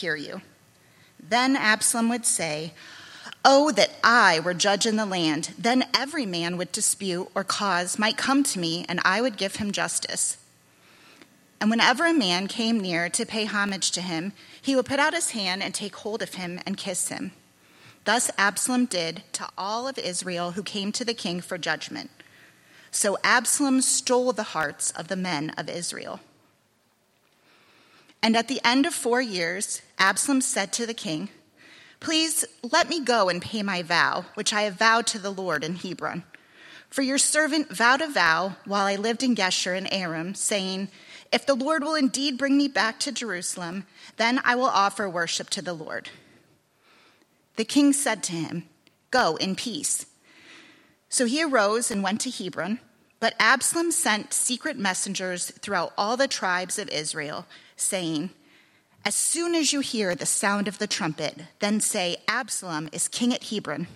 hear you. Then Absalom would say, Oh, that I were judge in the land. Then every man with dispute or cause might come to me, and I would give him justice. And whenever a man came near to pay homage to him, he would put out his hand and take hold of him and kiss him. Thus Absalom did to all of Israel who came to the king for judgment. So Absalom stole the hearts of the men of Israel. And at the end of four years, Absalom said to the king, Please let me go and pay my vow, which I have vowed to the Lord in Hebron. For your servant vowed a vow while I lived in Geshur in Aram, saying, If the Lord will indeed bring me back to Jerusalem, then I will offer worship to the Lord. The king said to him, Go in peace. So he arose and went to Hebron. But Absalom sent secret messengers throughout all the tribes of Israel, saying, as soon as you hear the sound of the trumpet, then say, Absalom is king at Hebron.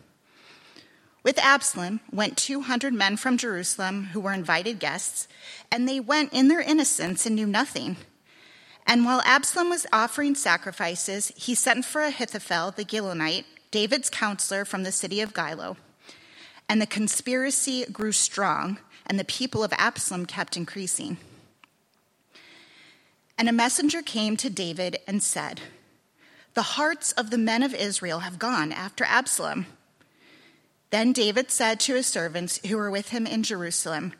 With Absalom went 200 men from Jerusalem who were invited guests, and they went in their innocence and knew nothing. And while Absalom was offering sacrifices, he sent for Ahithophel the Gilonite, David's counselor from the city of Gilo. And the conspiracy grew strong, and the people of Absalom kept increasing. And a messenger came to David and said, The hearts of the men of Israel have gone after Absalom. Then David said to his servants who were with him in Jerusalem,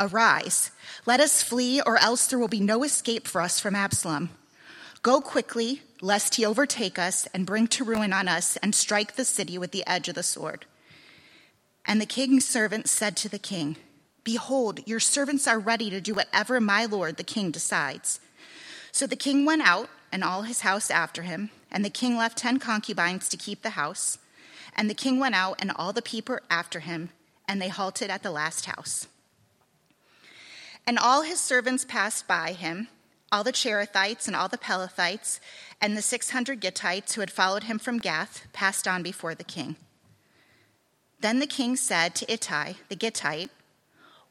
Arise, let us flee, or else there will be no escape for us from Absalom. Go quickly, lest he overtake us and bring to ruin on us and strike the city with the edge of the sword. And the king's servants said to the king, Behold, your servants are ready to do whatever my lord the king decides. So the king went out, and all his house after him, and the king left ten concubines to keep the house. And the king went out, and all the people after him, and they halted at the last house. And all his servants passed by him, all the Cherethites and all the Pelethites, and the six hundred Gittites who had followed him from Gath passed on before the king. Then the king said to Ittai the Gittite,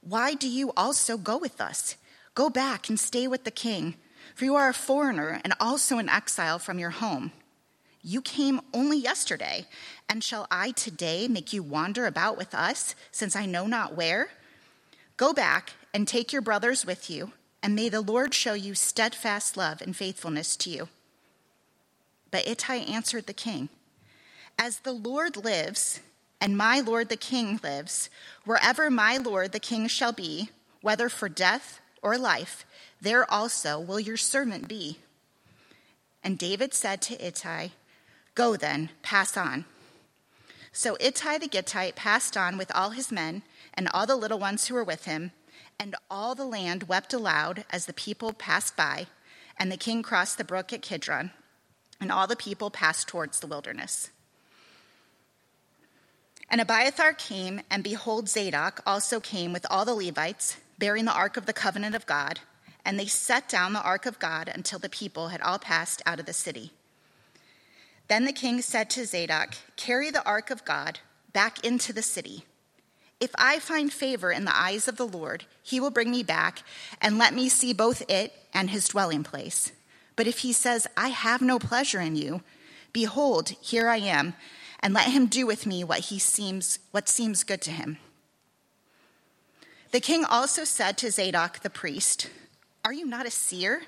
Why do you also go with us? Go back and stay with the king for you are a foreigner and also an exile from your home. You came only yesterday, and shall I today make you wander about with us, since I know not where? Go back and take your brothers with you, and may the Lord show you steadfast love and faithfulness to you. But Ittai answered the king, As the Lord lives, and my Lord the king lives, wherever my Lord the king shall be, whether for death or life, there also will your servant be. And David said to Ittai, Go then, pass on. So Ittai the Gittite passed on with all his men and all the little ones who were with him, and all the land wept aloud as the people passed by, and the king crossed the brook at Kidron, and all the people passed towards the wilderness. And Abiathar came, and behold, Zadok also came with all the Levites, bearing the ark of the covenant of God and they set down the ark of God until the people had all passed out of the city. Then the king said to Zadok, Carry the ark of God back into the city. If I find favor in the eyes of the Lord, he will bring me back and let me see both it and his dwelling place. But if he says, I have no pleasure in you, behold, here I am, and let him do with me what he seems what seems good to him. The king also said to Zadok the priest, are you not a seer?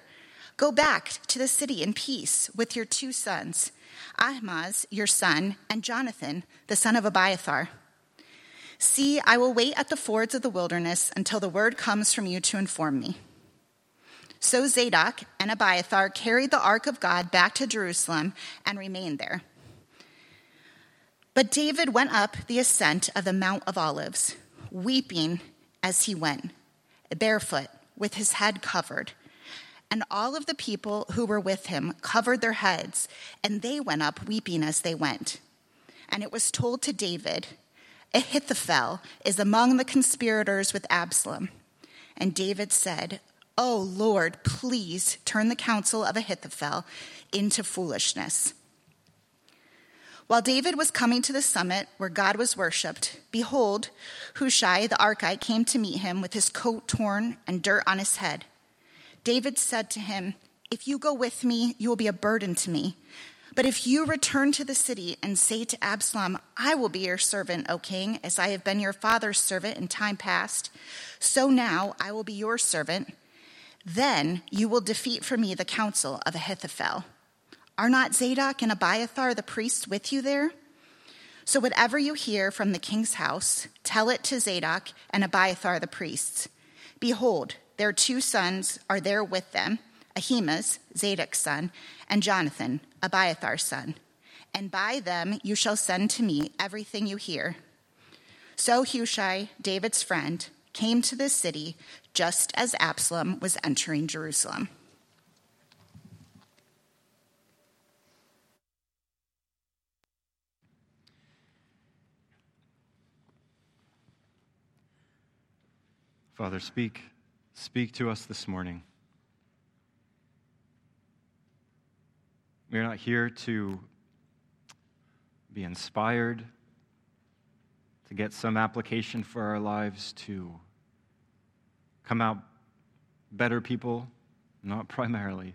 Go back to the city in peace with your two sons, Ahimaaz, your son, and Jonathan, the son of Abiathar. See, I will wait at the fords of the wilderness until the word comes from you to inform me. So Zadok and Abiathar carried the ark of God back to Jerusalem and remained there. But David went up the ascent of the Mount of Olives, weeping as he went, barefoot with his head covered. And all of the people who were with him covered their heads, and they went up weeping as they went. And it was told to David, Ahithophel is among the conspirators with Absalom. And David said, Oh Lord, please turn the counsel of Ahithophel into foolishness. While David was coming to the summit where God was worshiped, behold, Hushai the Archite came to meet him with his coat torn and dirt on his head. David said to him, If you go with me, you will be a burden to me. But if you return to the city and say to Absalom, I will be your servant, O king, as I have been your father's servant in time past, so now I will be your servant, then you will defeat for me the counsel of Ahithophel. Are not Zadok and Abiathar the priests with you there? So whatever you hear from the king's house, tell it to Zadok and Abiathar the priests. Behold, their two sons are there with them Ahimaaz, Zadok's son, and Jonathan, Abiathar's son. And by them you shall send to me everything you hear. So Hushai, David's friend, came to the city just as Absalom was entering Jerusalem. Father, speak. Speak to us this morning. We are not here to be inspired, to get some application for our lives, to come out better people, not primarily.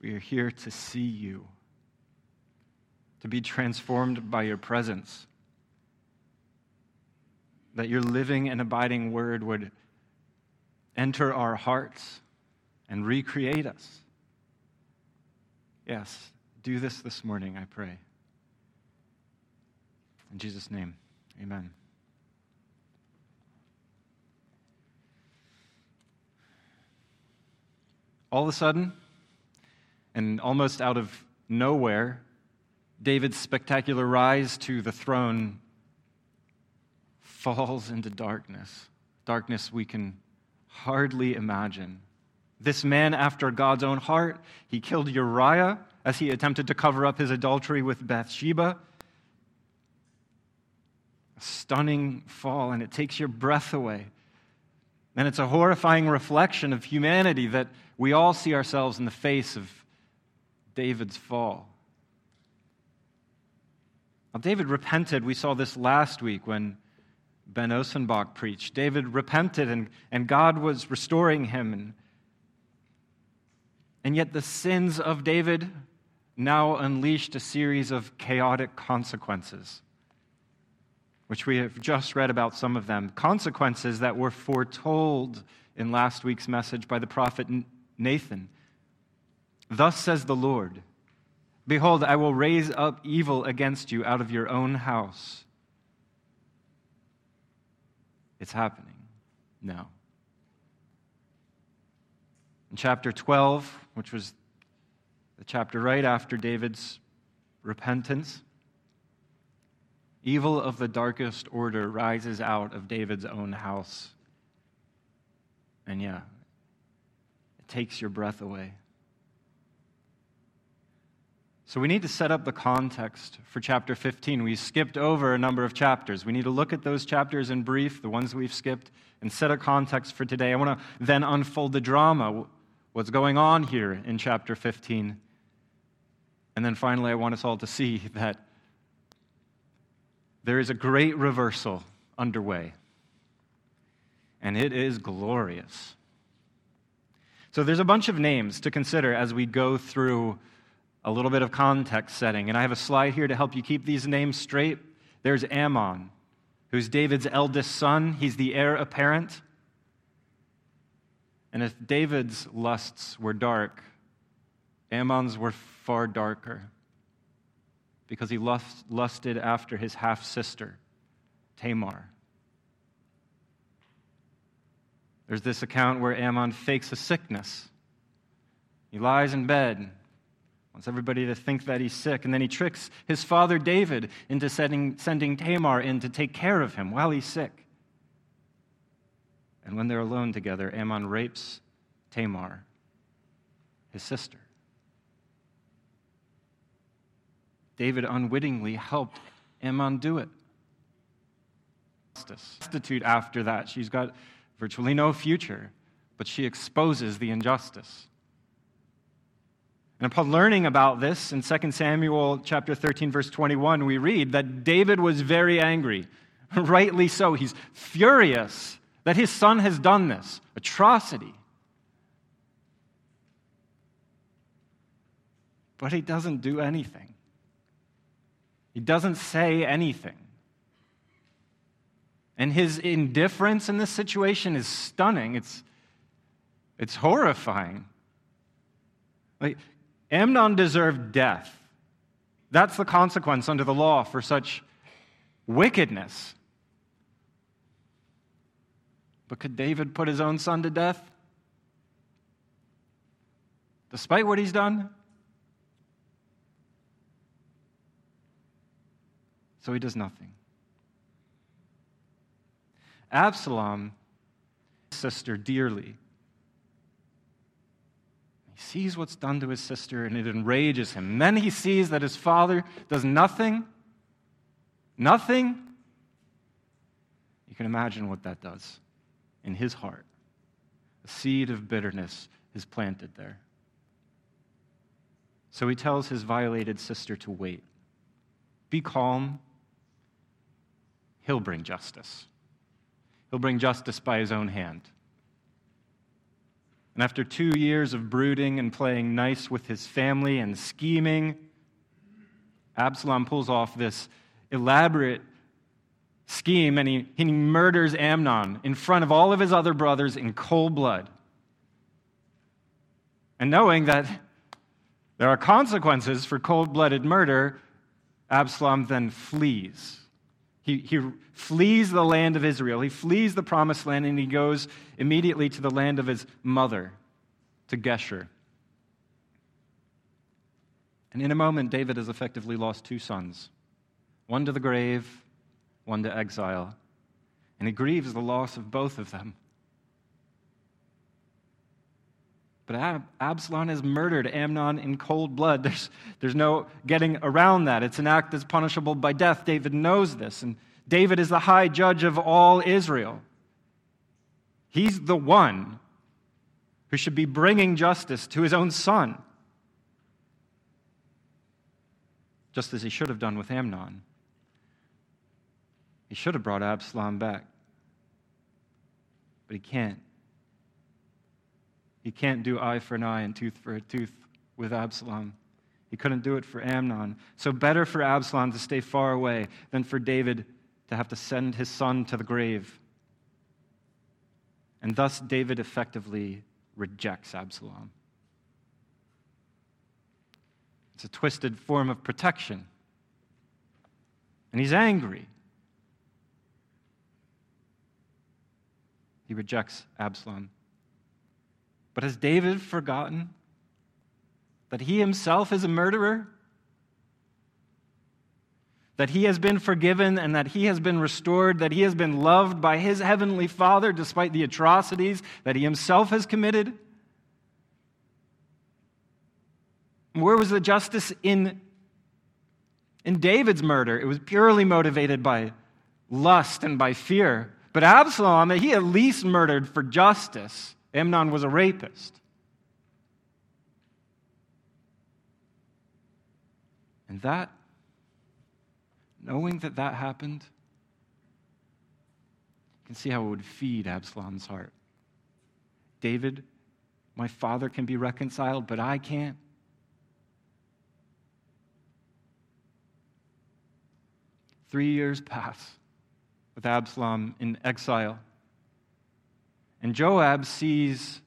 We are here to see you, to be transformed by your presence that your living and abiding word would enter our hearts and recreate us. Yes, do this this morning, I pray. In Jesus' name, amen. All of a sudden, and almost out of nowhere, David's spectacular rise to the throne falls into darkness, darkness we can hardly imagine. This man, after God's own heart, he killed Uriah as he attempted to cover up his adultery with Bathsheba. A stunning fall, and it takes your breath away. And it's a horrifying reflection of humanity that we all see ourselves in the face of David's fall. Now, David repented. We saw this last week when Ben Osenbach preached. David repented and, and God was restoring him. And, and yet the sins of David now unleashed a series of chaotic consequences, which we have just read about some of them. Consequences that were foretold in last week's message by the prophet Nathan. Thus says the Lord Behold, I will raise up evil against you out of your own house it's happening now. In chapter 12, which was the chapter right after David's repentance, evil of the darkest order rises out of David's own house. And yeah, it takes your breath away. So we need to set up the context for chapter 15. We skipped over a number of chapters. We need to look at those chapters in brief, the ones we've skipped, and set a context for today. I want to then unfold the drama, what's going on here in chapter 15. And then finally, I want us all to see that there is a great reversal underway, and it is glorious. So there's a bunch of names to consider as we go through a little bit of context setting. And I have a slide here to help you keep these names straight. There's Amnon, who's David's eldest son, he's the heir apparent. And if David's lusts were dark, Amnon's were far darker because he lust, lusted after his half sister, Tamar. There's this account where Ammon fakes a sickness. He lies in bed wants everybody to think that he's sick. And then he tricks his father David into sending, sending Tamar in to take care of him while he's sick. And when they're alone together, Amnon rapes Tamar, his sister. David unwittingly helped Amnon do it. Destitute after that. She's got virtually no future, but she exposes the injustice. And upon learning about this in 2 Samuel chapter 13 verse 21, we read that David was very angry. Rightly so. He's furious that his son has done this atrocity. but he doesn't do anything. He doesn't say anything. And his indifference in this situation is stunning. It's, it's horrifying. Like, Amnon deserved death. That's the consequence under the law for such wickedness. But could David put his own son to death? Despite what he's done? So he does nothing. Absalom, sister, dearly. Sees what's done to his sister and it enrages him. And then he sees that his father does nothing. Nothing. You can imagine what that does in his heart. A seed of bitterness is planted there. So he tells his violated sister to wait. Be calm. He'll bring justice. He'll bring justice by his own hand. And after two years of brooding and playing nice with his family and scheming, Absalom pulls off this elaborate scheme and he, he murders Amnon in front of all of his other brothers in cold blood. And knowing that there are consequences for cold blooded murder, Absalom then flees. He, he flees the land of Israel. He flees the promised land and he goes immediately to the land of his mother, to Geshur. And in a moment, David has effectively lost two sons one to the grave, one to exile. And he grieves the loss of both of them. But Absalom has murdered Amnon in cold blood. There's, there's no getting around that. It's an act that's punishable by death. David knows this. And David is the high judge of all Israel. He's the one who should be bringing justice to his own son, just as he should have done with Amnon. He should have brought Absalom back, but he can't. He can't do eye for an eye and tooth for a tooth with Absalom. He couldn't do it for Amnon. So, better for Absalom to stay far away than for David to have to send his son to the grave. And thus, David effectively rejects Absalom. It's a twisted form of protection. And he's angry. He rejects Absalom. But has David forgotten that he himself is a murderer? That he has been forgiven and that he has been restored, that he has been loved by his heavenly Father despite the atrocities that he himself has committed? Where was the justice in, in David's murder? It was purely motivated by lust and by fear. But Absalom, he at least murdered for justice. Amnon was a rapist. And that, knowing that that happened, you can see how it would feed Absalom's heart. David, my father can be reconciled, but I can't. Three years pass with Absalom in exile. And Joab sees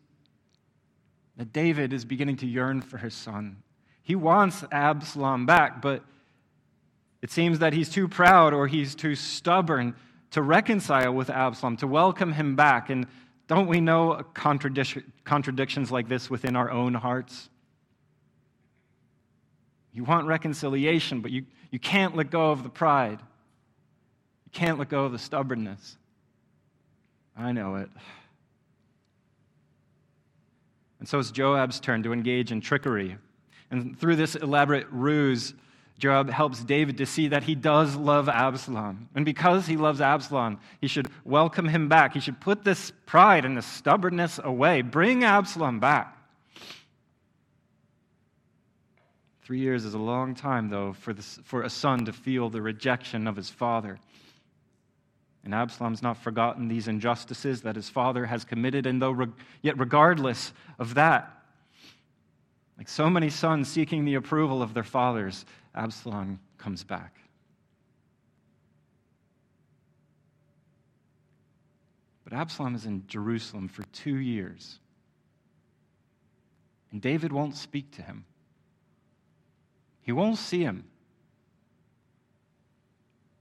that David is beginning to yearn for his son. He wants Absalom back, but it seems that he's too proud or he's too stubborn to reconcile with Absalom, to welcome him back. And don't we know contradictions like this within our own hearts? You want reconciliation, but you, you can't let go of the pride. You can't let go of the stubbornness. I know it. And so it's Joab's turn to engage in trickery. And through this elaborate ruse, Joab helps David to see that he does love Absalom. And because he loves Absalom, he should welcome him back. He should put this pride and this stubbornness away. Bring Absalom back. Three years is a long time, though, for, this, for a son to feel the rejection of his father. And Absalom's not forgotten these injustices that his father has committed, and though, yet regardless of that, Like so many sons seeking the approval of their fathers, Absalom comes back. But Absalom is in Jerusalem for two years. And David won't speak to him, he won't see him.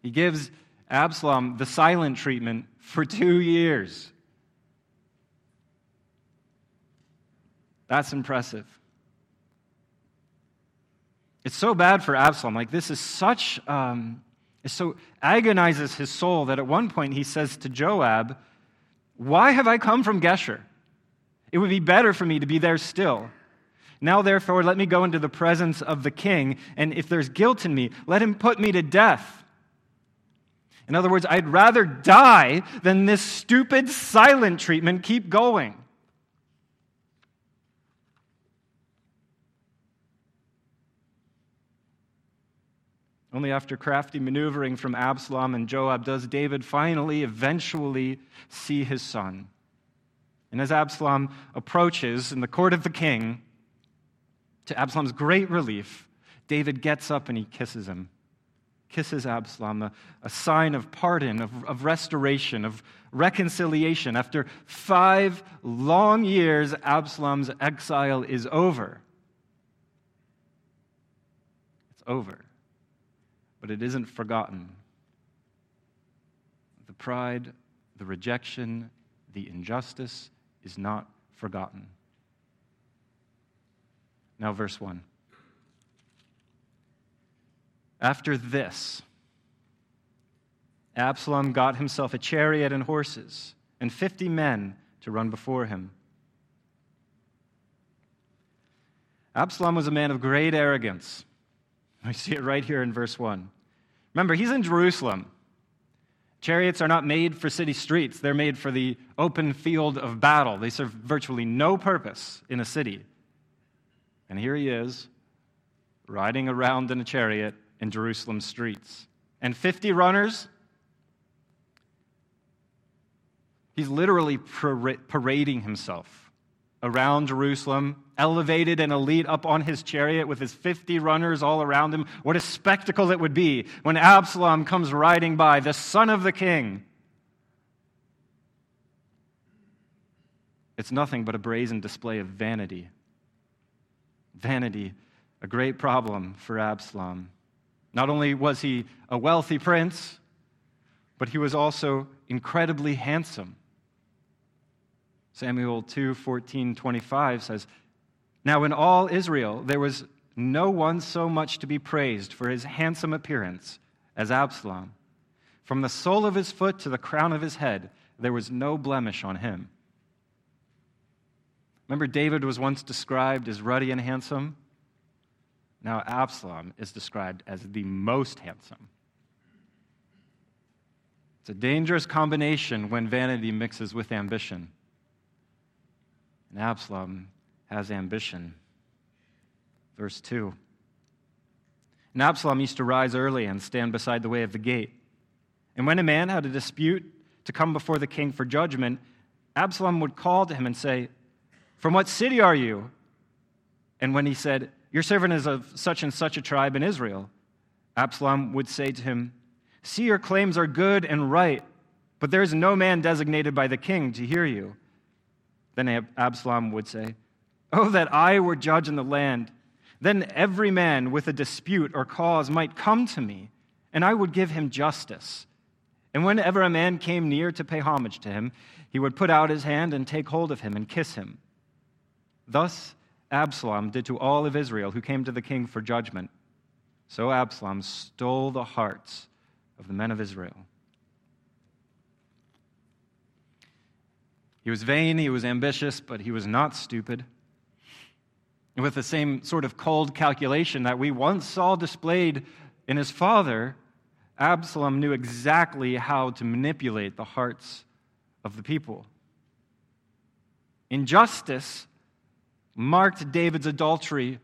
He gives Absalom the silent treatment for two years. That's impressive. It's so bad for Absalom. Like, this is such, um, it so agonizes his soul that at one point he says to Joab, Why have I come from Geshur? It would be better for me to be there still. Now, therefore, let me go into the presence of the king, and if there's guilt in me, let him put me to death. In other words, I'd rather die than this stupid silent treatment keep going. Only after crafty maneuvering from Absalom and Joab does David finally, eventually see his son. And as Absalom approaches in the court of the king, to Absalom's great relief, David gets up and he kisses him kisses Absalom, a, a sign of pardon, of, of restoration, of reconciliation. After five long years, Absalom's exile is over. It's over. But it isn't forgotten. The pride, the rejection, the injustice is not forgotten. Now, verse 1. After this, Absalom got himself a chariot and horses and 50 men to run before him. Absalom was a man of great arrogance. We see it right here in verse 1. Remember, he's in Jerusalem. Chariots are not made for city streets, they're made for the open field of battle. They serve virtually no purpose in a city. And here he is, riding around in a chariot in Jerusalem streets. And 50 runners, he's literally parading himself around Jerusalem, elevated and elite up on his chariot with his 50 runners all around him. What a spectacle it would be when Absalom comes riding by, the son of the king. It's nothing but a brazen display of vanity. Vanity, a great problem for Absalom. Not only was he a wealthy prince, but he was also incredibly handsome. Samuel 2 14, 25 says, Now in all Israel there was no one so much to be praised for his handsome appearance as Absalom. From the sole of his foot to the crown of his head, there was no blemish on him. Remember, David was once described as ruddy and handsome? Now, Absalom is described as the most handsome. It's a dangerous combination when vanity mixes with ambition. And Absalom has ambition. Verse 2. And Absalom used to rise early and stand beside the way of the gate. And when a man had a dispute to come before the king for judgment, Absalom would call to him and say, From what city are you? And when he said, your servant is of such and such a tribe in Israel. Absalom would say to him, See, your claims are good and right, but there is no man designated by the king to hear you. Then Absalom would say, Oh, that I were judge in the land. Then every man with a dispute or cause might come to me, and I would give him justice. And whenever a man came near to pay homage to him, he would put out his hand and take hold of him and kiss him. Thus Absalom did to all of Israel who came to the king for judgment. So Absalom stole the hearts of the men of Israel. He was vain, he was ambitious, but he was not stupid. And with the same sort of cold calculation that we once saw displayed in his father, Absalom knew exactly how to manipulate the hearts of the people. Injustice marked David's adultery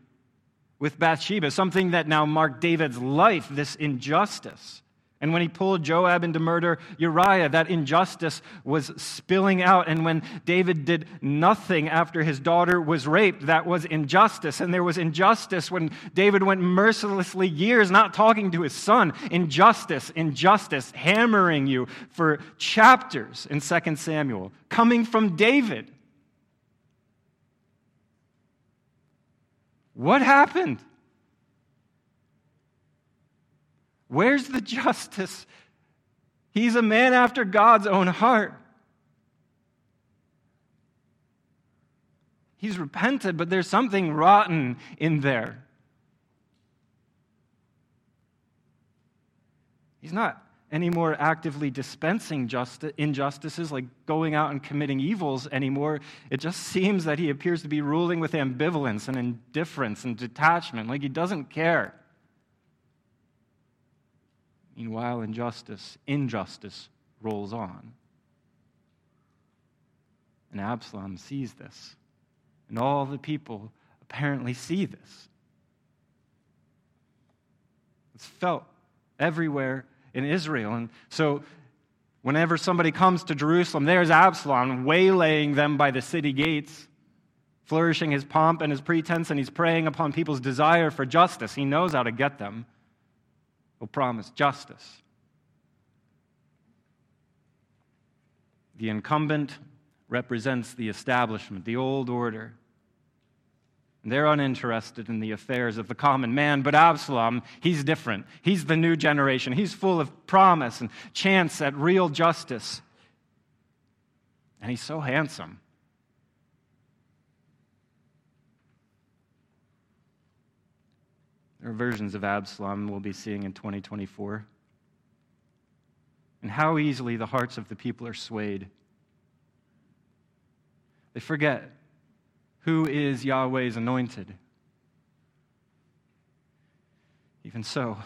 with Bathsheba, something that now marked David's life, this injustice. And when he pulled Joab into murder Uriah, that injustice was spilling out. And when David did nothing after his daughter was raped, that was injustice. And there was injustice when David went mercilessly years not talking to his son. Injustice, injustice, hammering you for chapters in 2 Samuel, coming from David. What happened? Where's the justice? He's a man after God's own heart. He's repented, but there's something rotten in there. He's not anymore actively dispensing justice, injustices, like going out and committing evils anymore. It just seems that he appears to be ruling with ambivalence and indifference and detachment, like he doesn't care. Meanwhile, injustice, injustice rolls on. And Absalom sees this. And all the people apparently see this. It's felt everywhere in Israel. And so, whenever somebody comes to Jerusalem, there's Absalom waylaying them by the city gates, flourishing his pomp and his pretense, and he's preying upon people's desire for justice. He knows how to get them will promise justice. The incumbent represents the establishment, the old order. They're uninterested in the affairs of the common man, but Absalom, he's different. He's the new generation. He's full of promise and chance at real justice. And he's so handsome. There are versions of Absalom we'll be seeing in 2024. And how easily the hearts of the people are swayed. They forget who is Yahweh's anointed. Even so,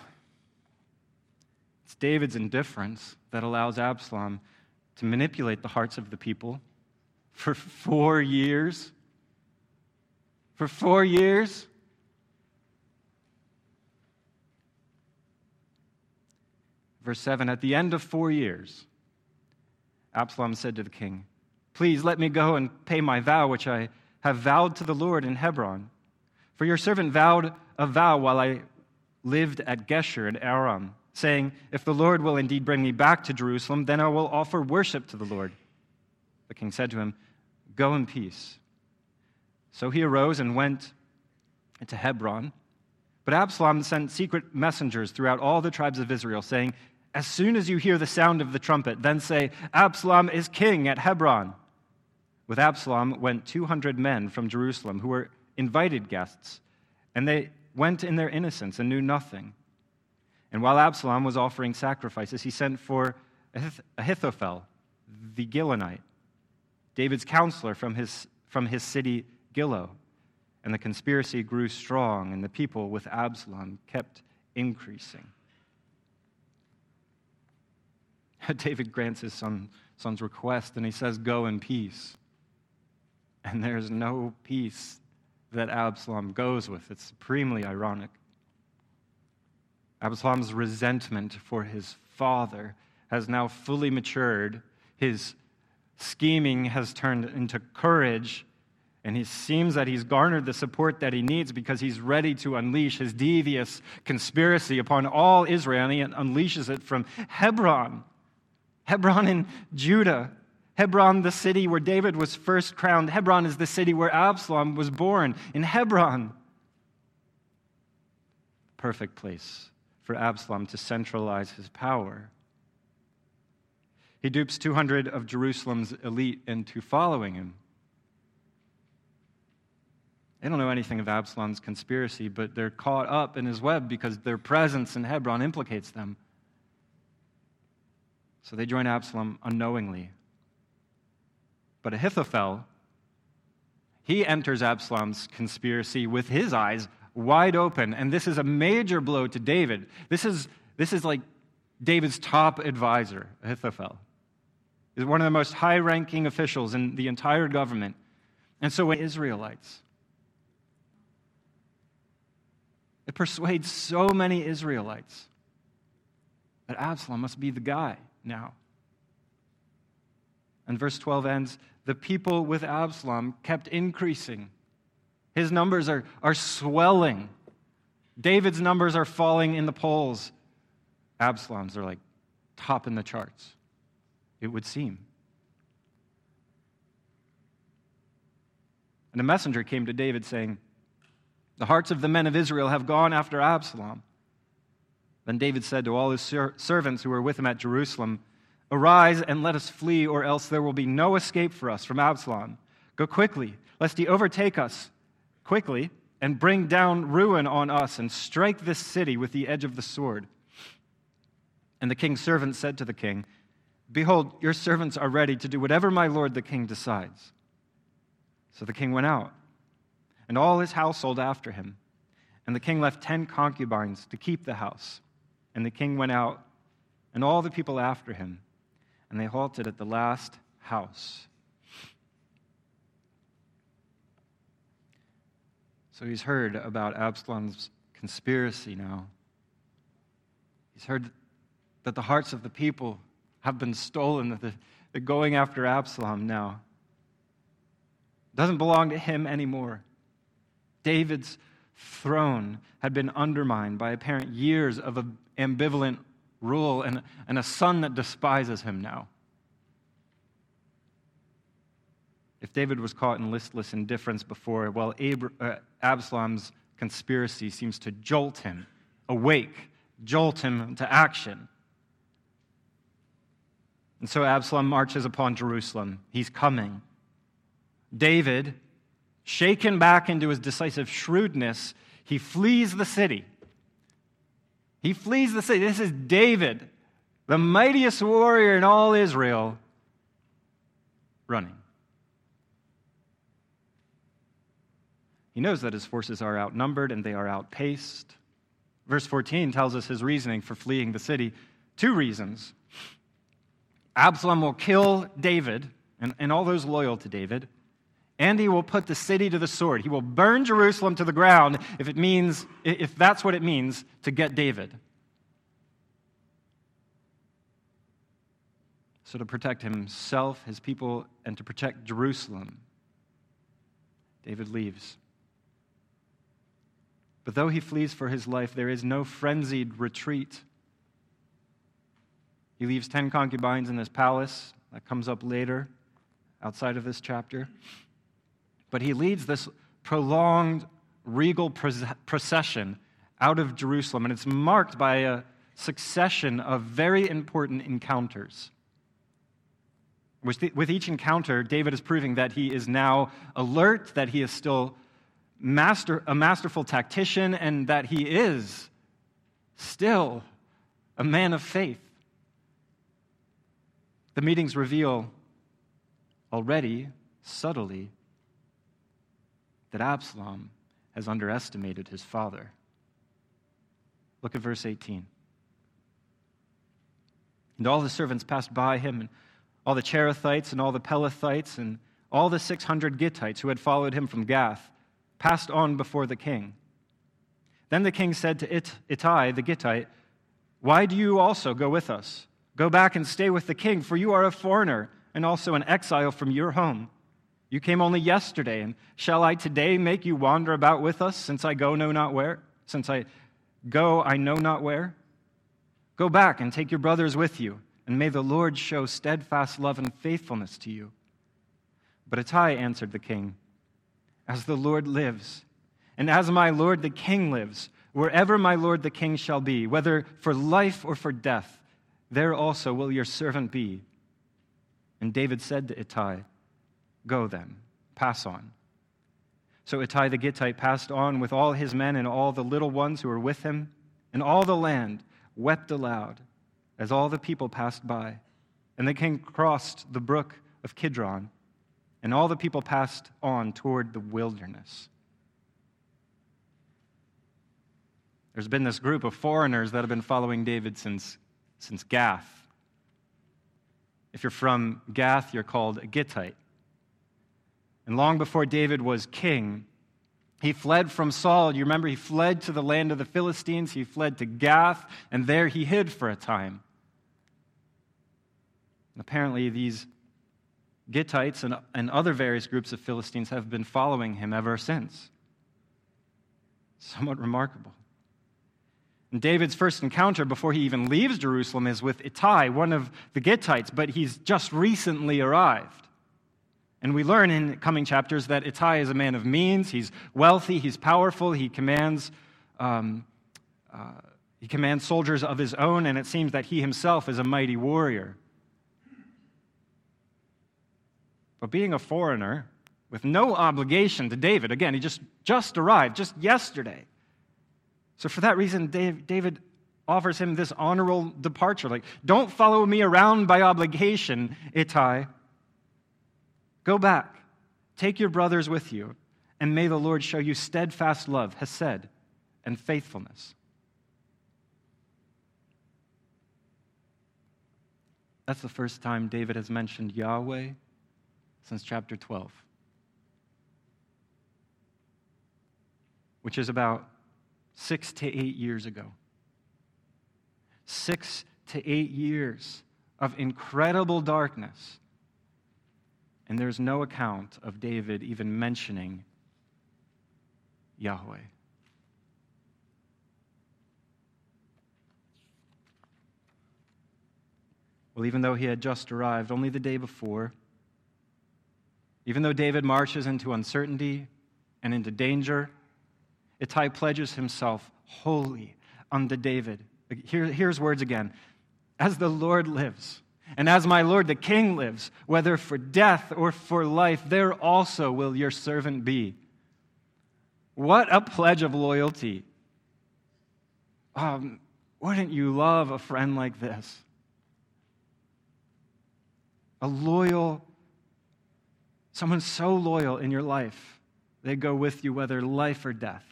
it's David's indifference that allows Absalom to manipulate the hearts of the people for four years. For four years. Verse 7 At the end of four years, Absalom said to the king, Please let me go and pay my vow, which I have vowed to the Lord in Hebron. For your servant vowed a vow while I lived at Geshur in Aram, saying, If the Lord will indeed bring me back to Jerusalem, then I will offer worship to the Lord. The king said to him, Go in peace. So he arose and went to Hebron. But Absalom sent secret messengers throughout all the tribes of Israel, saying, as soon as you hear the sound of the trumpet, then say, Absalom is king at Hebron. With Absalom went 200 men from Jerusalem who were invited guests, and they went in their innocence and knew nothing. And while Absalom was offering sacrifices, he sent for Ahithophel, the Gilonite, David's counselor from his, from his city Gilo. And the conspiracy grew strong, and the people with Absalom kept increasing. David grants his son, son's request and he says, Go in peace. And there's no peace that Absalom goes with. It's supremely ironic. Absalom's resentment for his father has now fully matured. His scheming has turned into courage, and he seems that he's garnered the support that he needs because he's ready to unleash his devious conspiracy upon all Israel, and he unleashes it from Hebron. Hebron in Judah. Hebron, the city where David was first crowned. Hebron is the city where Absalom was born. In Hebron, perfect place for Absalom to centralize his power. He dupes 200 of Jerusalem's elite into following him. They don't know anything of Absalom's conspiracy, but they're caught up in his web because their presence in Hebron implicates them. So they join Absalom unknowingly. But Ahithophel, he enters Absalom's conspiracy with his eyes wide open. And this is a major blow to David. This is, this is like David's top advisor, Ahithophel. Is one of the most high ranking officials in the entire government. And so when Israelites, it persuades so many Israelites that Absalom must be the guy now. And verse 12 ends the people with Absalom kept increasing. His numbers are, are swelling. David's numbers are falling in the polls. Absalom's are like top in the charts, it would seem. And a messenger came to David saying, The hearts of the men of Israel have gone after Absalom. Then David said to all his ser- servants who were with him at Jerusalem, Arise and let us flee, or else there will be no escape for us from Absalom. Go quickly, lest he overtake us quickly and bring down ruin on us and strike this city with the edge of the sword. And the king's servant said to the king, Behold, your servants are ready to do whatever my lord the king decides. So the king went out, and all his household after him. And the king left ten concubines to keep the house. And the king went out, and all the people after him and they halted at the last house. So he's heard about Absalom's conspiracy now. He's heard that the hearts of the people have been stolen, that they're going after Absalom now. It doesn't belong to him anymore. David's throne had been undermined by apparent years of ambivalent rule and, and a son that despises him now. If David was caught in listless indifference before, well, Abra- uh, Absalom's conspiracy seems to jolt him awake, jolt him to action. And so Absalom marches upon Jerusalem. He's coming. David, shaken back into his decisive shrewdness, he flees the city. He flees the city. This is David, the mightiest warrior in all Israel, running. He knows that his forces are outnumbered and they are outpaced. Verse 14 tells us his reasoning for fleeing the city. Two reasons. Absalom will kill David and, and all those loyal to David, and he will put the city to the sword. He will burn Jerusalem to the ground if it means if that's what it means to get David. So to protect himself, his people, and to protect Jerusalem, David leaves. But though he flees for his life, there is no frenzied retreat. He leaves 10 concubines in his palace. That comes up later outside of this chapter. But he leads this prolonged regal procession out of Jerusalem, and it's marked by a succession of very important encounters. With each encounter, David is proving that he is now alert, that he is still master, a masterful tactician, and that he is still a man of faith. The meetings reveal already, subtly, that Absalom has underestimated his father. Look at verse 18. And all the servants passed by him, and all the Cherethites, and all the Pelethites, and all the 600 Gittites who had followed him from Gath passed on before the king. Then the king said to It- Ittai the Gittite, Why do you also go with us? Go back and stay with the king, for you are a foreigner and also an exile from your home. You came only yesterday, and shall I today make you wander about with us, since I go know not where? Since I go, I know not where? Go back and take your brothers with you, and may the Lord show steadfast love and faithfulness to you. But Ittai answered the king, As the Lord lives, and as my Lord the king lives, wherever my Lord the king shall be, whether for life or for death, there also will your servant be. And David said to Ittai, Go then, pass on. So Ittai the Gittite passed on with all his men and all the little ones who were with him, and all the land wept aloud as all the people passed by. And the king crossed the brook of Kidron, and all the people passed on toward the wilderness. There's been this group of foreigners that have been following David since, since Gath. If you're from Gath, you're called a Gittite. And long before David was king, He fled from Saul. You remember he fled to the land of the Philistines. He fled to Gath, and there he hid for a time. And apparently, these Gittites and, and other various groups of Philistines have been following him ever since. Somewhat remarkable. And David's first encounter before he even leaves Jerusalem is with Ittai, one of the Gittites, but he's just recently arrived. And we learn in coming chapters that Ittai is a man of means. He's wealthy, he's powerful, he commands, um, uh, he commands soldiers of his own, and it seems that he himself is a mighty warrior. But being a foreigner with no obligation to David, again, he just, just arrived, just yesterday. So for that reason, David offers him this honorable departure. Like, don't follow me around by obligation, Ittai. Go back, take your brothers with you, and may the Lord show you steadfast love, hesed, and faithfulness. That's the first time David has mentioned Yahweh since chapter 12, which is about six to eight years ago. Six to eight years of incredible darkness and there's no account of David even mentioning Yahweh. Well, even though he had just arrived only the day before, even though David marches into uncertainty and into danger, Ittai pledges himself wholly unto David. Here, here's words again As the Lord lives, and as my Lord the King lives, whether for death or for life, there also will your servant be. What a pledge of loyalty. Um, wouldn't you love a friend like this? A loyal, someone so loyal in your life, they go with you whether life or death.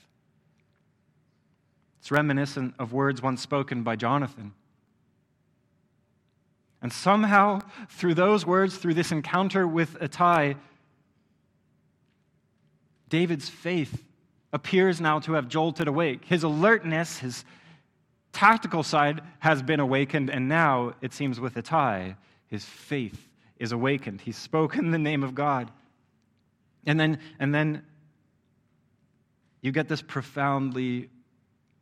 It's reminiscent of words once spoken by Jonathan. And somehow, through those words, through this encounter with Ittai, David's faith appears now to have jolted awake. His alertness, his tactical side has been awakened, and now, it seems with Ittai, his faith is awakened. He's spoken the name of God. And then, and then you get this profoundly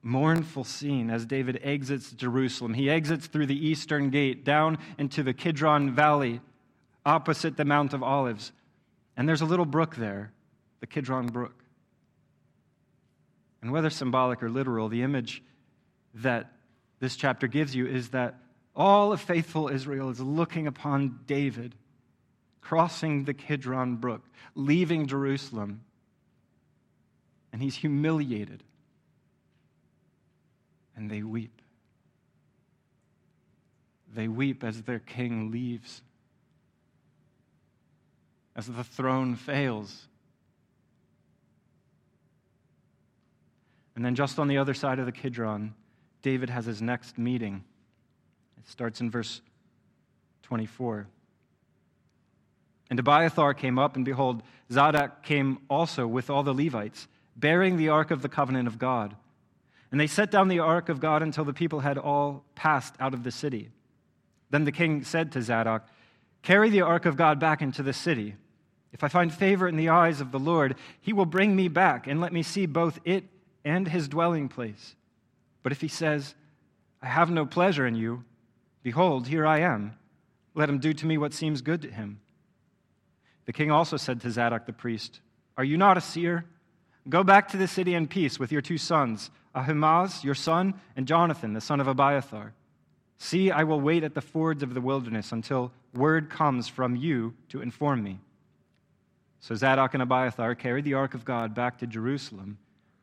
mournful scene as David exits Jerusalem. He exits through the eastern gate down into the Kidron Valley opposite the Mount of Olives. And there's a little brook there, the Kidron Brook. And whether symbolic or literal, the image that this chapter gives you is that all of faithful Israel is looking upon David crossing the Kidron Brook, leaving Jerusalem. And he's humiliated and they weep. They weep as their king leaves, as the throne fails. And then, just on the other side of the Kidron, David has his next meeting. It starts in verse 24. And Abiathar came up, and behold, Zadok came also with all the Levites, bearing the ark of the covenant of God. And they set down the ark of God until the people had all passed out of the city. Then the king said to Zadok, Carry the ark of God back into the city. If I find favor in the eyes of the Lord, he will bring me back and let me see both it and his dwelling place. But if he says, I have no pleasure in you, behold, here I am. Let him do to me what seems good to him. The king also said to Zadok the priest, Are you not a seer? Go back to the city in peace with your two sons, Ahimaaz, your son, and Jonathan, the son of Abiathar. See, I will wait at the fords of the wilderness until word comes from you to inform me. So Zadok and Abiathar carried the ark of God back to Jerusalem.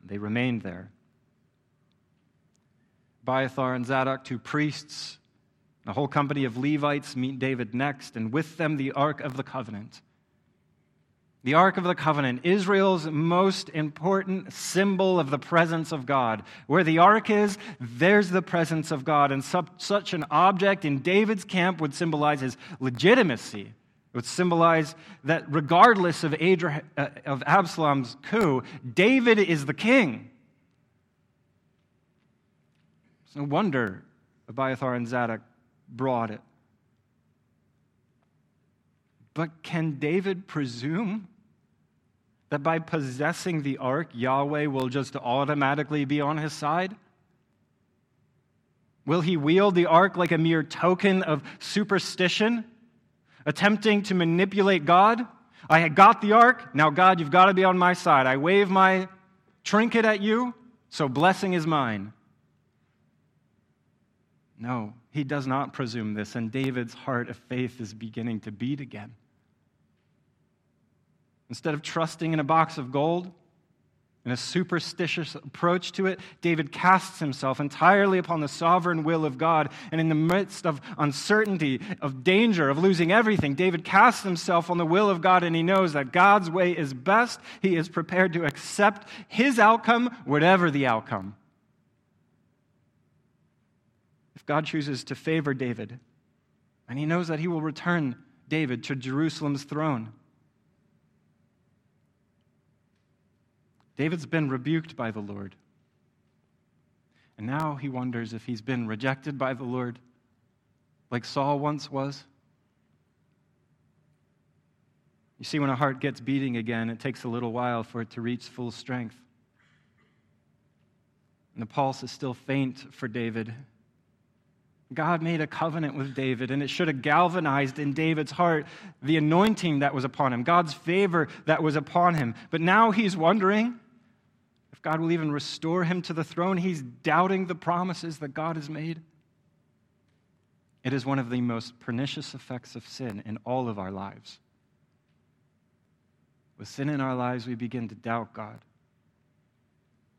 They remained there. Abiathar and Zadok, two priests, a whole company of Levites meet David next, and with them the ark of the covenant the Ark of the Covenant, Israel's most important symbol of the presence of God. Where the Ark is, there's the presence of God. And such an object in David's camp would symbolize his legitimacy It would symbolize that regardless of, Adra- uh, of Absalom's coup, David is the king. It's no wonder Abiathar and Zadok brought it. But can David presume that by possessing the ark, Yahweh will just automatically be on his side? Will he wield the ark like a mere token of superstition, attempting to manipulate God? I got the ark, now God, you've got to be on my side. I wave my trinket at you, so blessing is mine. No, he does not presume this, and David's heart of faith is beginning to beat again. Instead of trusting in a box of gold and a superstitious approach to it, David casts himself entirely upon the sovereign will of God. And in the midst of uncertainty, of danger, of losing everything, David casts himself on the will of God and he knows that God's way is best. He is prepared to accept his outcome, whatever the outcome. If God chooses to favor David, and he knows that he will return David to Jerusalem's throne, David's been rebuked by the Lord. And now he wonders if he's been rejected by the Lord, like Saul once was. You see, when a heart gets beating again, it takes a little while for it to reach full strength. And the pulse is still faint for David. God made a covenant with David, and it should have galvanized in David's heart the anointing that was upon him, God's favor that was upon him. But now he's wondering God will even restore him to the throne. He's doubting the promises that God has made. It is one of the most pernicious effects of sin in all of our lives. With sin in our lives, we begin to doubt God.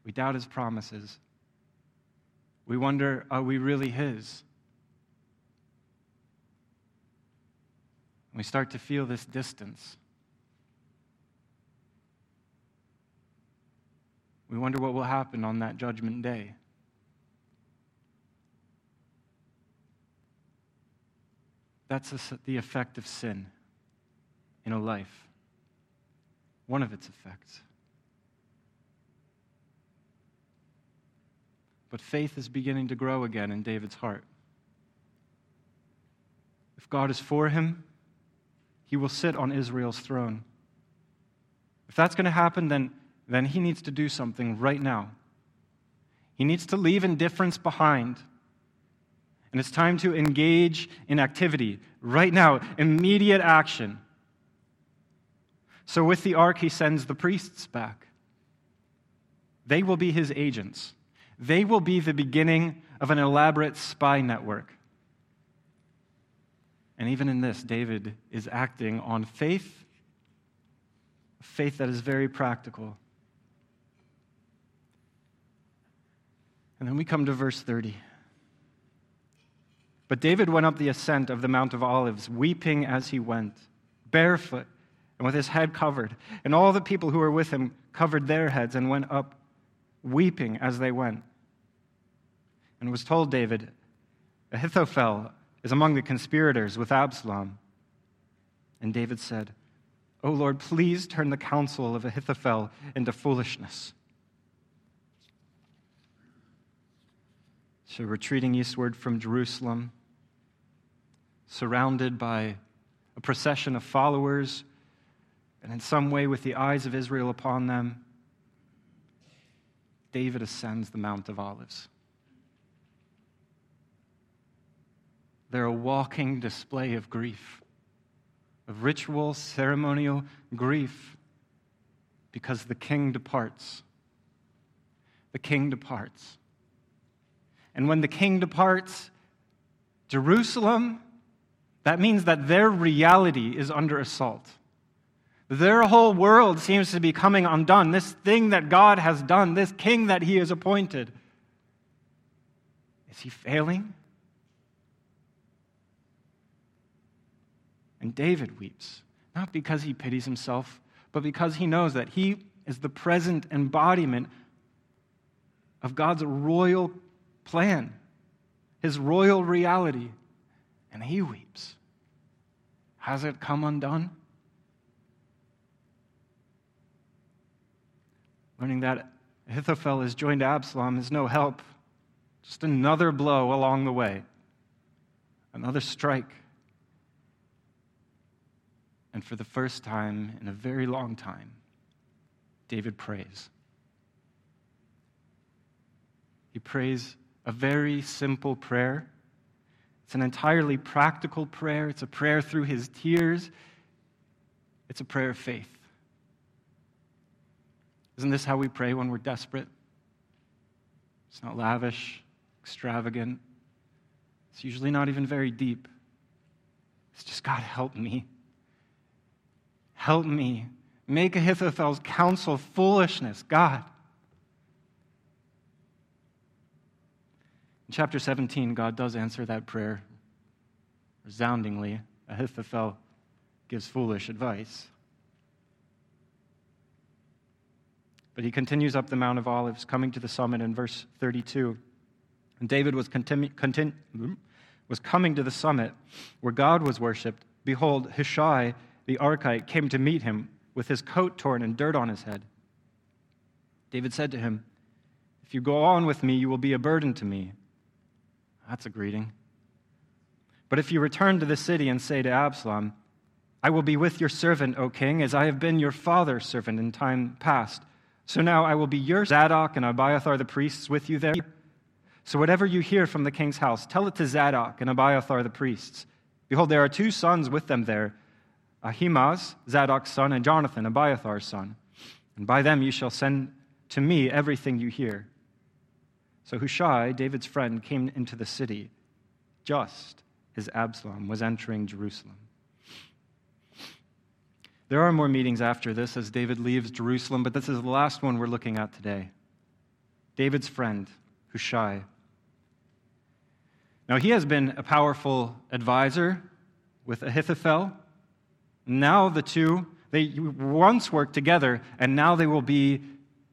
We doubt his promises. We wonder, are we really his? we start to feel this distance. We wonder what will happen on that judgment day. That's the effect of sin in a life, one of its effects. But faith is beginning to grow again in David's heart. If God is for him, he will sit on Israel's throne. If that's going to happen, then, then he needs to do something right now. He needs to leave indifference behind. And it's time to engage in activity right now, immediate action. So, with the ark, he sends the priests back. They will be his agents, they will be the beginning of an elaborate spy network. And even in this, David is acting on faith, faith that is very practical. And then we come to verse 30. But David went up the ascent of the Mount of Olives, weeping as he went, barefoot and with his head covered. And all the people who were with him covered their heads and went up weeping as they went. And was told David, Ahithophel, is among the conspirators with Absalom. And David said, O Lord, please turn the counsel of Ahithophel into foolishness. So, retreating eastward from Jerusalem, surrounded by a procession of followers, and in some way with the eyes of Israel upon them, David ascends the Mount of Olives. They're a walking display of grief, of ritual, ceremonial grief, because the king departs. The king departs. And when the king departs, Jerusalem, that means that their reality is under assault. Their whole world seems to be coming undone. This thing that God has done, this king that he has appointed, is he failing? And David weeps, not because he pities himself, but because he knows that he is the present embodiment of God's royal plan, his royal reality. And he weeps. Has it come undone? Learning that Ahithophel has joined Absalom is no help, just another blow along the way, another strike. And for the first time in a very long time, David prays. He prays a very simple prayer. It's an entirely practical prayer. It's a prayer through his tears. It's a prayer of faith. Isn't this how we pray when we're desperate? It's not lavish, extravagant. It's usually not even very deep. It's just, God, help me. Help me. Make Ahithophel's counsel foolishness, God. In chapter 17, God does answer that prayer resoundingly. Ahithophel gives foolish advice. But he continues up the Mount of Olives, coming to the summit in verse 32. And David was, continu- continu- hmm, was coming to the summit where God was worshipped. Behold, Hushai the Archite came to meet him with his coat torn and dirt on his head. David said to him, If you go on with me, you will be a burden to me. That's a greeting. But if you return to the city and say to Absalom, I will be with your servant, O king, as I have been your father's servant in time past. So now I will be your Zadok and Abiathar the priests with you there. So whatever you hear from the king's house, tell it to Zadok and Abiathar the priests. Behold, there are two sons with them there Ahimaaz, Zadok's son, and Jonathan, Abiathar's son. And by them you shall send to me everything you hear. So Hushai, David's friend, came into the city just as Absalom was entering Jerusalem. There are more meetings after this as David leaves Jerusalem, but this is the last one we're looking at today. David's friend, Hushai. Now, he has been a powerful advisor with Ahithophel. Now, the two, they once worked together, and now they will be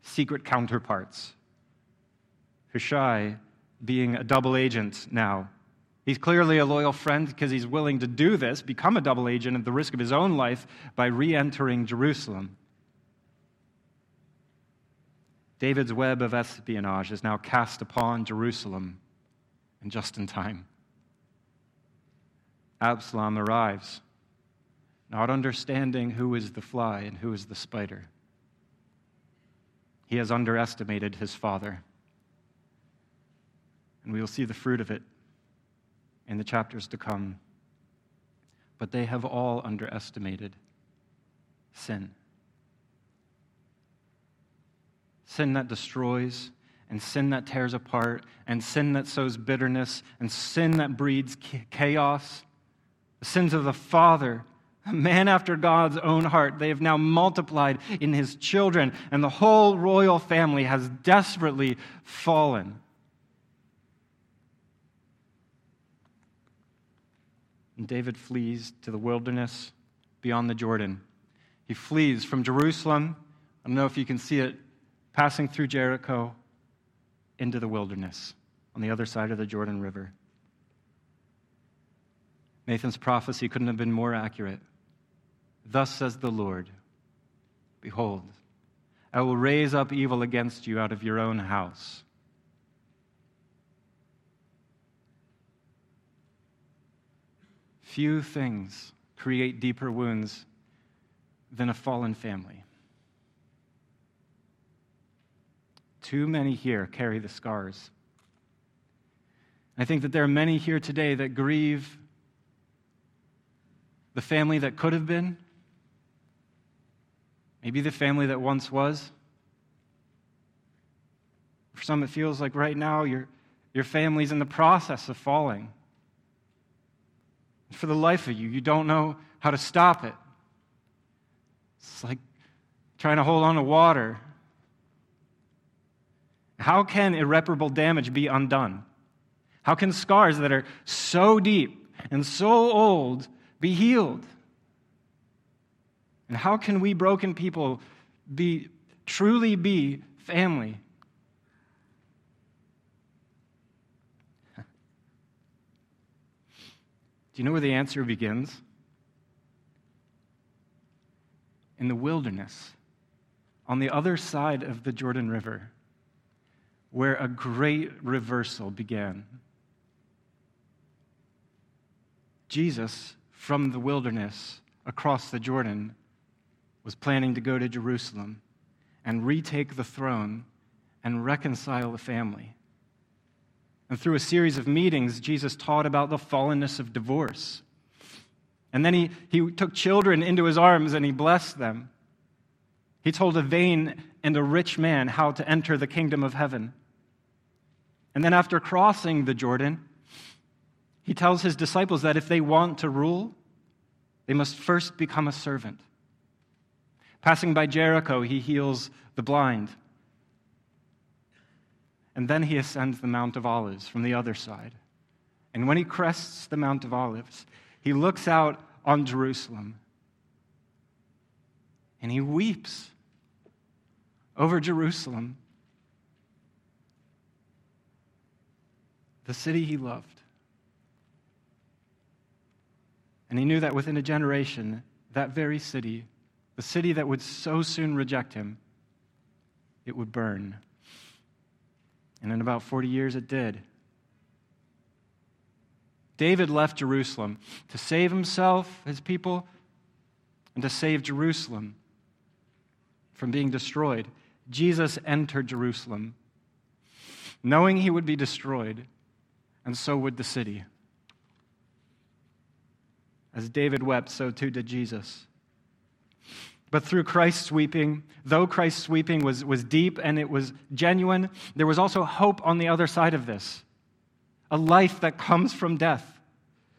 secret counterparts. Hushai being a double agent now He's clearly a loyal friend because he's willing to do this, become a double agent at the risk of his own life by re entering Jerusalem. David's web of espionage is now cast upon Jerusalem, and just in time. Absalom arrives, not understanding who is the fly and who is the spider. He has underestimated his father. And we will see the fruit of it in the chapters to come. But they have all underestimated sin. Sin that destroys, and sin that tears apart, and sin that sows bitterness, and sin that breeds chaos. The sins of the father, a man after God's own heart, they have now multiplied in his children, and the whole royal family has desperately fallen. And David flees to the wilderness beyond the Jordan. He flees from Jerusalem. I don't know if you can see it, passing through Jericho into the wilderness on the other side of the Jordan River. Nathan's prophecy couldn't have been more accurate. Thus says the Lord Behold, I will raise up evil against you out of your own house Few things create deeper wounds than a fallen family. Too many here carry the scars. I think that there are many here today that grieve the family that could have been, maybe the family that once was. For some, it feels like right now your, your family's in the process of falling. For the life of you, you don't know how to stop it. It's like trying to hold on to water. How can irreparable damage be undone? How can scars that are so deep and so old be healed? And how can we broken people be truly be family? Do you know where the answer begins? In the wilderness, on the other side of the Jordan River, where a great reversal began. Jesus, from the wilderness across the Jordan, was planning to go to Jerusalem and retake the throne and reconcile the family. And through a series of meetings, Jesus taught about the fallenness of divorce. And then he, he took children into his arms and he blessed them. He told a vain and a rich man how to enter the kingdom of heaven. And then, after crossing the Jordan, he tells his disciples that if they want to rule, they must first become a servant. Passing by Jericho, he heals the blind. And then he ascends the Mount of Olives from the other side. And when he crests the Mount of Olives, he looks out on Jerusalem and he weeps over Jerusalem, the city he loved. And he knew that within a generation, that very city, the city that would so soon reject him, it would burn. And in about 40 years, it did. David left Jerusalem to save himself, his people, and to save Jerusalem from being destroyed. Jesus entered Jerusalem knowing he would be destroyed, and so would the city. As David wept, so too did Jesus. But through Christ's weeping, though Christ's weeping was, was deep and it was genuine, there was also hope on the other side of this a life that comes from death.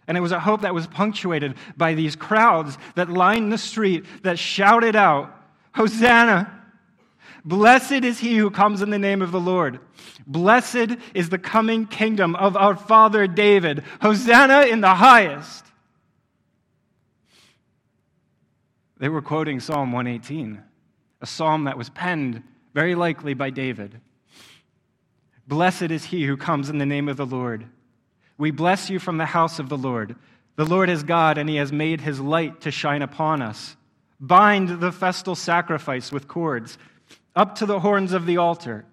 And it was a hope that was punctuated by these crowds that lined the street that shouted out, Hosanna! Blessed is he who comes in the name of the Lord. Blessed is the coming kingdom of our father David. Hosanna in the highest. They were quoting Psalm 118, a psalm that was penned very likely by David. Blessed is he who comes in the name of the Lord. We bless you from the house of the Lord. The Lord is God, and he has made his light to shine upon us. Bind the festal sacrifice with cords up to the horns of the altar.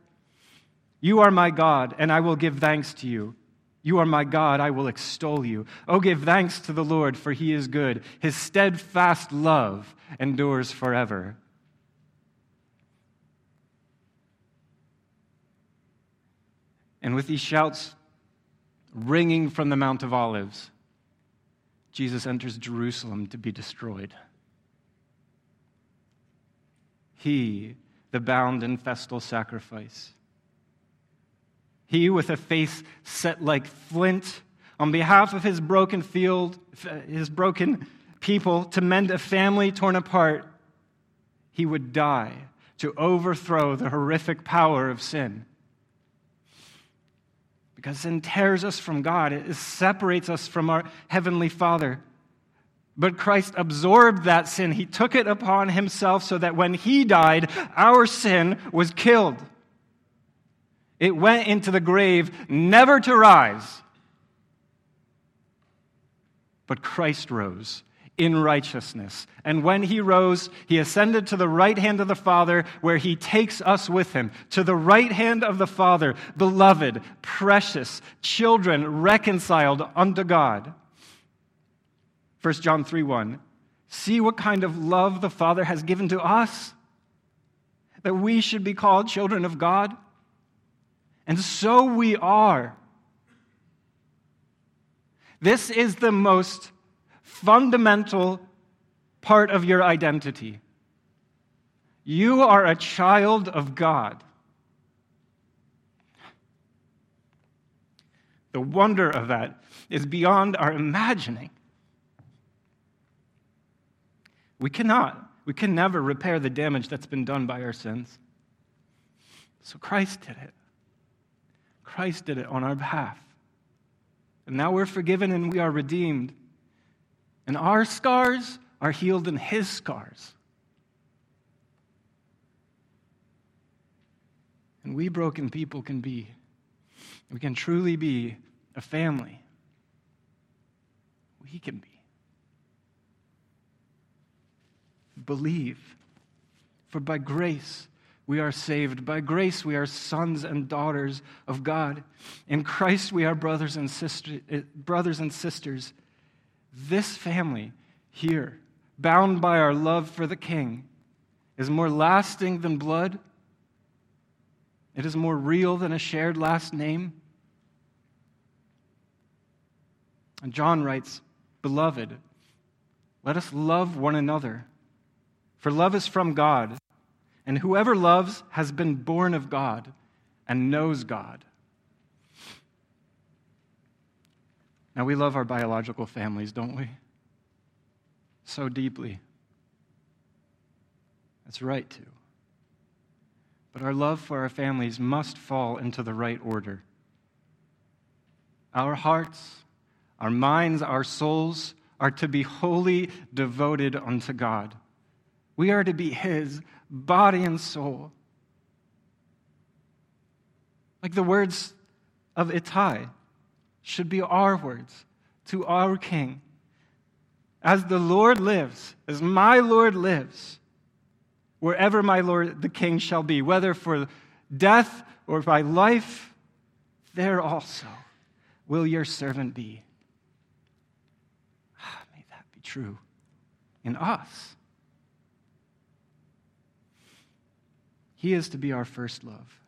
You are my God, and I will give thanks to you. You are my God, I will extol you. Oh, give thanks to the Lord, for he is good. His steadfast love endures forever. And with these shouts ringing from the Mount of Olives, Jesus enters Jerusalem to be destroyed. He, the bound and festal sacrifice he, with a face set like flint, on behalf of his broken field, his broken people, to mend a family torn apart, he would die to overthrow the horrific power of sin. Because sin tears us from God, it separates us from our Heavenly Father. But Christ absorbed that sin. He took it upon himself so that when he died, our sin was killed. It went into the grave never to rise. But Christ rose in righteousness. And when he rose, he ascended to the right hand of the Father, where he takes us with him. To the right hand of the Father, beloved, precious, children reconciled unto God. 1 John 3 1. See what kind of love the Father has given to us, that we should be called children of God. And so we are. This is the most fundamental part of your identity. You are a child of God. The wonder of that is beyond our imagining. We cannot, we can never repair the damage that's been done by our sins. So Christ did it. Christ did it on our behalf. And now we're forgiven and we are redeemed. And our scars are healed in his scars. And we broken people can be, we can truly be a family. We can be. Believe For by grace we are saved. By grace we are sons and daughters of God. In Christ we are brothers and, sister, eh, brothers and sisters. This family here, bound by our love for the King, is more lasting than blood. It is more real than a shared last name. And John writes, Beloved, let us love one another, for love is from God, and whoever loves has been born of God and knows God. Now, we love our biological families, don't we? So deeply. That's right to. But our love for our families must fall into the right order. Our hearts, our minds, our souls are to be wholly devoted unto God. We are to be His body and soul. Like the words of Ittai should be our words to our King. As the Lord lives, as my Lord lives, wherever my Lord the King shall be, whether for death or by life, there also will your servant be. Ah, may that be true in us. He is to be our first love.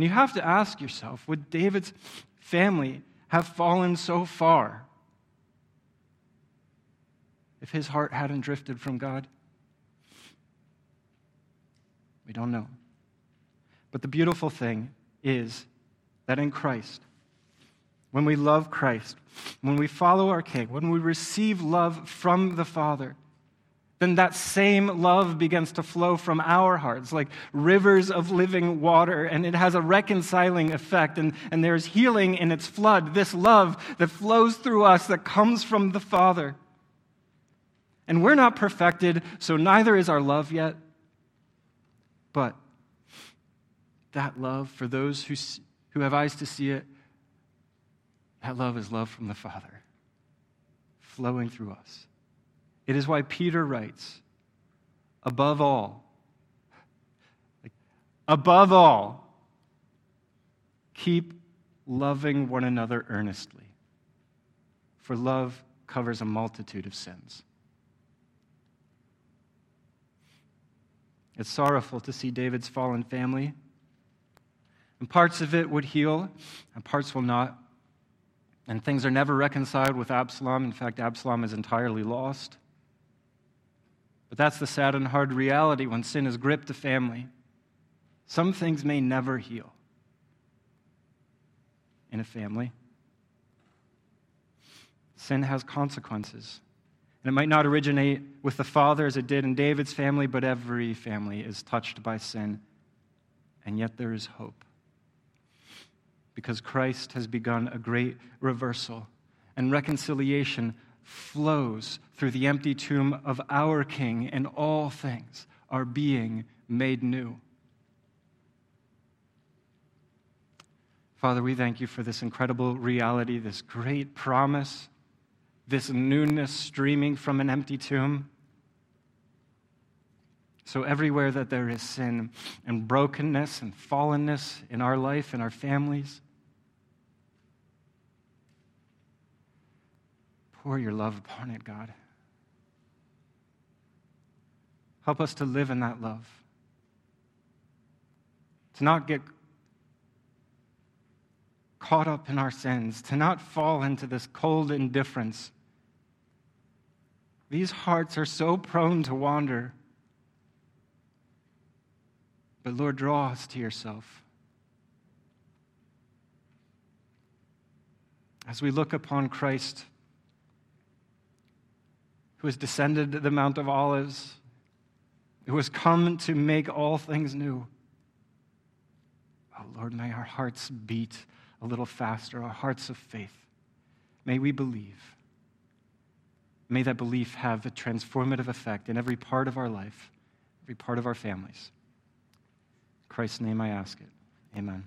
And you have to ask yourself would David's family have fallen so far if his heart hadn't drifted from God? We don't know. But the beautiful thing is that in Christ, when we love Christ, when we follow our King, when we receive love from the Father, then that same love begins to flow from our hearts like rivers of living water, and it has a reconciling effect, and, and there's healing in its flood. This love that flows through us that comes from the Father. And we're not perfected, so neither is our love yet. But that love, for those who, who have eyes to see it, that love is love from the Father, flowing through us. It is why Peter writes, above all, like, above all, keep loving one another earnestly, for love covers a multitude of sins. It's sorrowful to see David's fallen family. And parts of it would heal, and parts will not. And things are never reconciled with Absalom. In fact, Absalom is entirely lost. But that's the sad and hard reality when sin has gripped a family. Some things may never heal in a family. Sin has consequences. And it might not originate with the father as it did in David's family, but every family is touched by sin. And yet there is hope. Because Christ has begun a great reversal, and reconciliation flows through the empty tomb of our King, and all things are being made new. Father, we thank you for this incredible reality, this great promise this newness streaming from an empty tomb. So, everywhere that there is sin and brokenness and fallenness in our life and our families, pour your love upon it, God. Help us to live in that love, to not get caught up in our sins, to not fall into this cold indifference these hearts are so prone to wander. But Lord, draw us to yourself. As we look upon Christ, who has descended the Mount of Olives, who has come to make all things new. Oh, Lord, may our hearts beat a little faster, our hearts of faith. May we believe. May that belief have a transformative effect in every part of our life, every part of our families. In Christ's name I ask it. Amen.